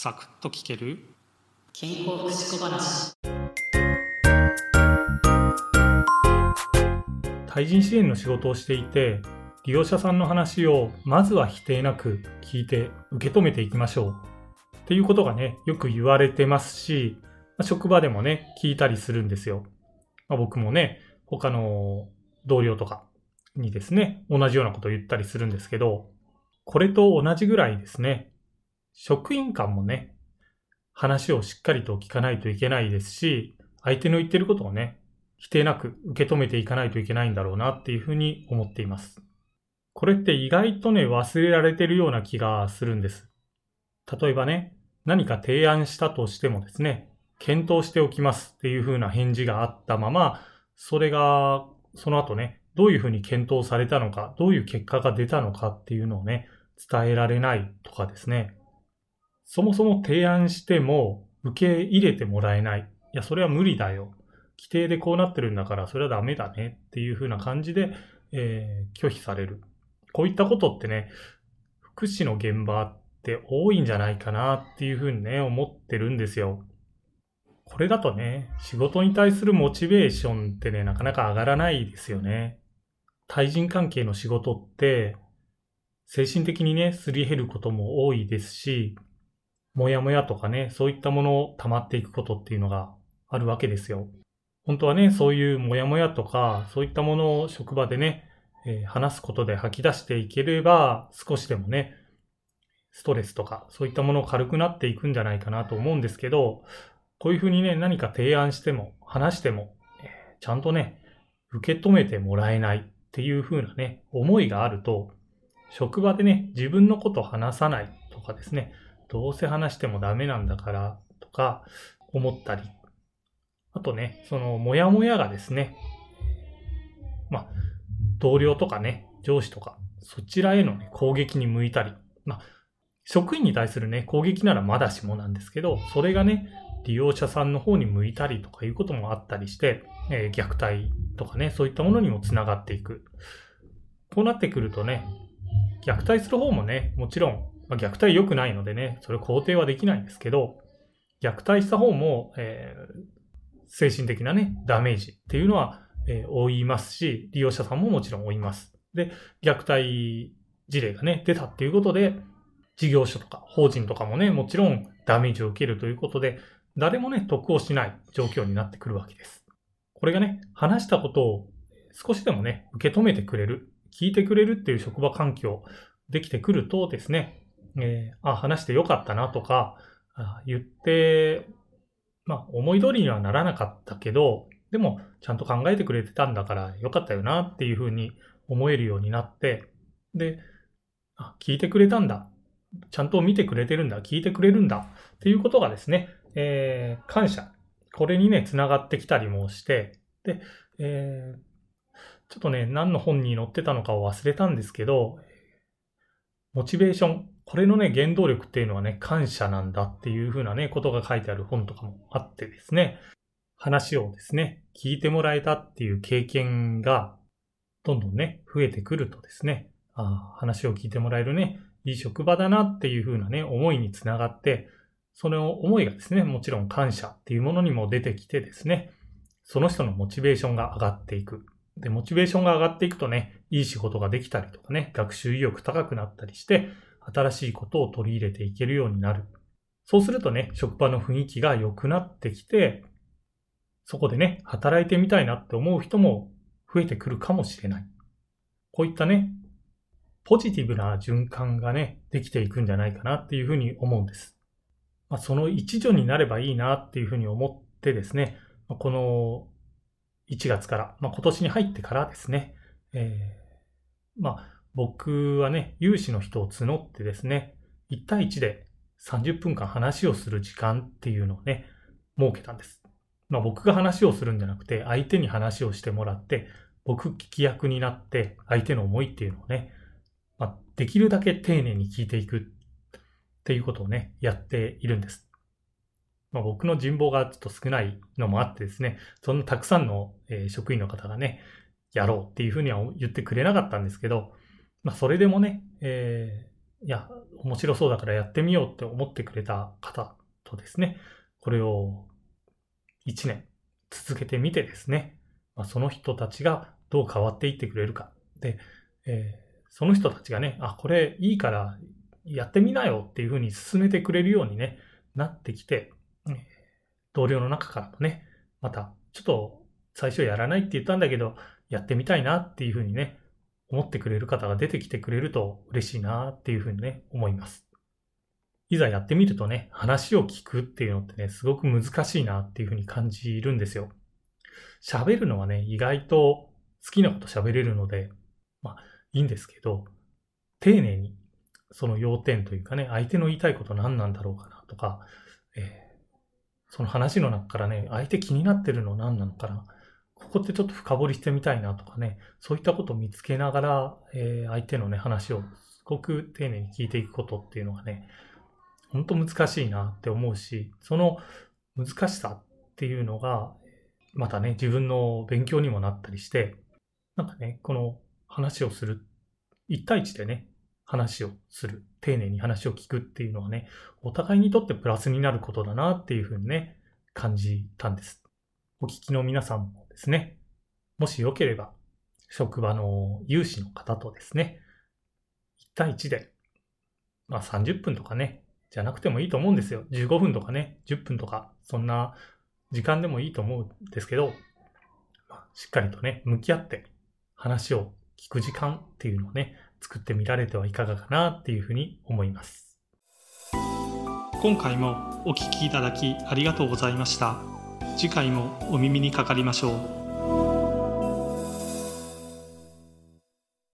サクッと聞ける？健康福祉小話。対人支援の仕事をしていて利用者さんの話をまずは否定なく聞いて受け止めていきましょう。っていうことがねよく言われてますし職場でもね聞いたりするんですよ、まあ、僕もね他の同僚とかにですね同じようなことを言ったりするんですけどこれと同じぐらいですね職員間もね話をしっかりと聞かないといけないですし相手の言ってることをね否定なく受け止めていかないといけないんだろうなっていうふうに思っています。これって意外とね、忘れられてるような気がするんです。例えばね、何か提案したとしてもですね、検討しておきますっていうふうな返事があったまま、それが、その後ね、どういうふうに検討されたのか、どういう結果が出たのかっていうのをね、伝えられないとかですね。そもそも提案しても受け入れてもらえない。いや、それは無理だよ。規定でこうなってるんだから、それはダメだねっていう風な感じで、えー、拒否される。こういったことってね、福祉の現場って多いんじゃないかなっていう風にね、思ってるんですよ。これだとね、仕事に対するモチベーションってね、なかなか上がらないですよね。対人関係の仕事って、精神的にね、すり減ることも多いですし、もやもやとかね、そういったものを溜まっていくことっていうのがあるわけですよ。本当はね、そういうモヤモヤとか、そういったものを職場でね、えー、話すことで吐き出していければ、少しでもね、ストレスとか、そういったものを軽くなっていくんじゃないかなと思うんですけど、こういうふうにね、何か提案しても、話しても、えー、ちゃんとね、受け止めてもらえないっていうふうなね、思いがあると、職場でね、自分のこと話さないとかですね、どうせ話してもダメなんだからとか思ったり。あとね、その、もやもやがですね、まあ、同僚とかね、上司とか、そちらへの、ね、攻撃に向いたり、まあ、職員に対するね、攻撃ならまだしもなんですけど、それがね、利用者さんの方に向いたりとかいうこともあったりして、えー、虐待とかね、そういったものにもつながっていく。こうなってくるとね、虐待する方もね、もちろん、まあ、虐待良くないのでね、それ肯定はできないんですけど、虐待した方も、えー、精神的なね、ダメージっていうのは、えー、負いますし、利用者さんももちろん負います。で、虐待事例がね、出たっていうことで、事業所とか法人とかもね、もちろんダメージを受けるということで、誰もね、得をしない状況になってくるわけです。これがね、話したことを少しでもね、受け止めてくれる、聞いてくれるっていう職場環境できてくるとですね、えー、あ、話してよかったなとか、あ言ってまあ、思い通りにはならなかったけど、でも、ちゃんと考えてくれてたんだからよかったよなっていうふうに思えるようになって、で、あ、聞いてくれたんだ。ちゃんと見てくれてるんだ。聞いてくれるんだ。っていうことがですね、えー、感謝。これにね、つながってきたりもして、で、えー、ちょっとね、何の本に載ってたのかを忘れたんですけど、モチベーション。これのね、原動力っていうのはね、感謝なんだっていう風なね、ことが書いてある本とかもあってですね、話をですね、聞いてもらえたっていう経験が、どんどんね、増えてくるとですね、ああ話を聞いてもらえるね、いい職場だなっていう風なね、思いにつながって、その思いがですね、もちろん感謝っていうものにも出てきてですね、その人のモチベーションが上がっていく。で、モチベーションが上がっていくとね、いい仕事ができたりとかね、学習意欲高くなったりして、新しいことを取り入れていけるようになる。そうするとね、職場の雰囲気が良くなってきて、そこでね、働いてみたいなって思う人も増えてくるかもしれない。こういったね、ポジティブな循環がね、できていくんじゃないかなっていうふうに思うんです。まあ、その一助になればいいなっていうふうに思ってですね、この1月から、まあ、今年に入ってからですね、えー、まあ、僕はね、有志の人を募ってですね、1対1で30分間話をする時間っていうのをね、設けたんです。まあ僕が話をするんじゃなくて、相手に話をしてもらって、僕聞き役になって、相手の思いっていうのをね、まあ、できるだけ丁寧に聞いていくっていうことをね、やっているんです。まあ、僕の人望がちょっと少ないのもあってですね、そんなたくさんの、え、職員の方がね、やろうっていうふうには言ってくれなかったんですけど、まあ、それでもね、えいや、面白そうだからやってみようって思ってくれた方とですね、これを1年続けてみてですね、まあ、その人たちがどう変わっていってくれるか。で、えー、その人たちがね、あ、これいいからやってみなよっていうふうに進めてくれるようにね、なってきて、同僚の中からもね、また、ちょっと最初やらないって言ったんだけど、やってみたいなっていうふうにね、思ってくれる方が出てきてくれると嬉しいなっていうふうにね、思います。いざやってみるとね、話を聞くっていうのってね、すごく難しいなっていうふうに感じるんですよ。喋るのはね、意外と好きなこと喋れるので、まあいいんですけど、丁寧にその要点というかね、相手の言いたいこと何なんだろうかなとか、えー、その話の中からね、相手気になってるの何なのかな、ここってちょっと深掘りしてみたいなとかね、そういったことを見つけながら、えー、相手のね、話をすごく丁寧に聞いていくことっていうのがね、本当難しいなって思うし、その難しさっていうのが、またね、自分の勉強にもなったりして、なんかね、この話をする、一対一でね、話をする、丁寧に話を聞くっていうのはね、お互いにとってプラスになることだなっていうふうにね、感じたんです。お聞きの皆さんもですね、もしよければ、職場の有志の方とですね、1対1で、まあ30分とかね、じゃなくてもいいと思うんですよ。15分とかね、10分とか、そんな時間でもいいと思うんですけど、まあ、しっかりとね、向き合って話を聞く時間っていうのをね、作ってみられてはいかがかなっていうふうに思います。今回もお聴きいただきありがとうございました。次回もお耳にかかりましょう。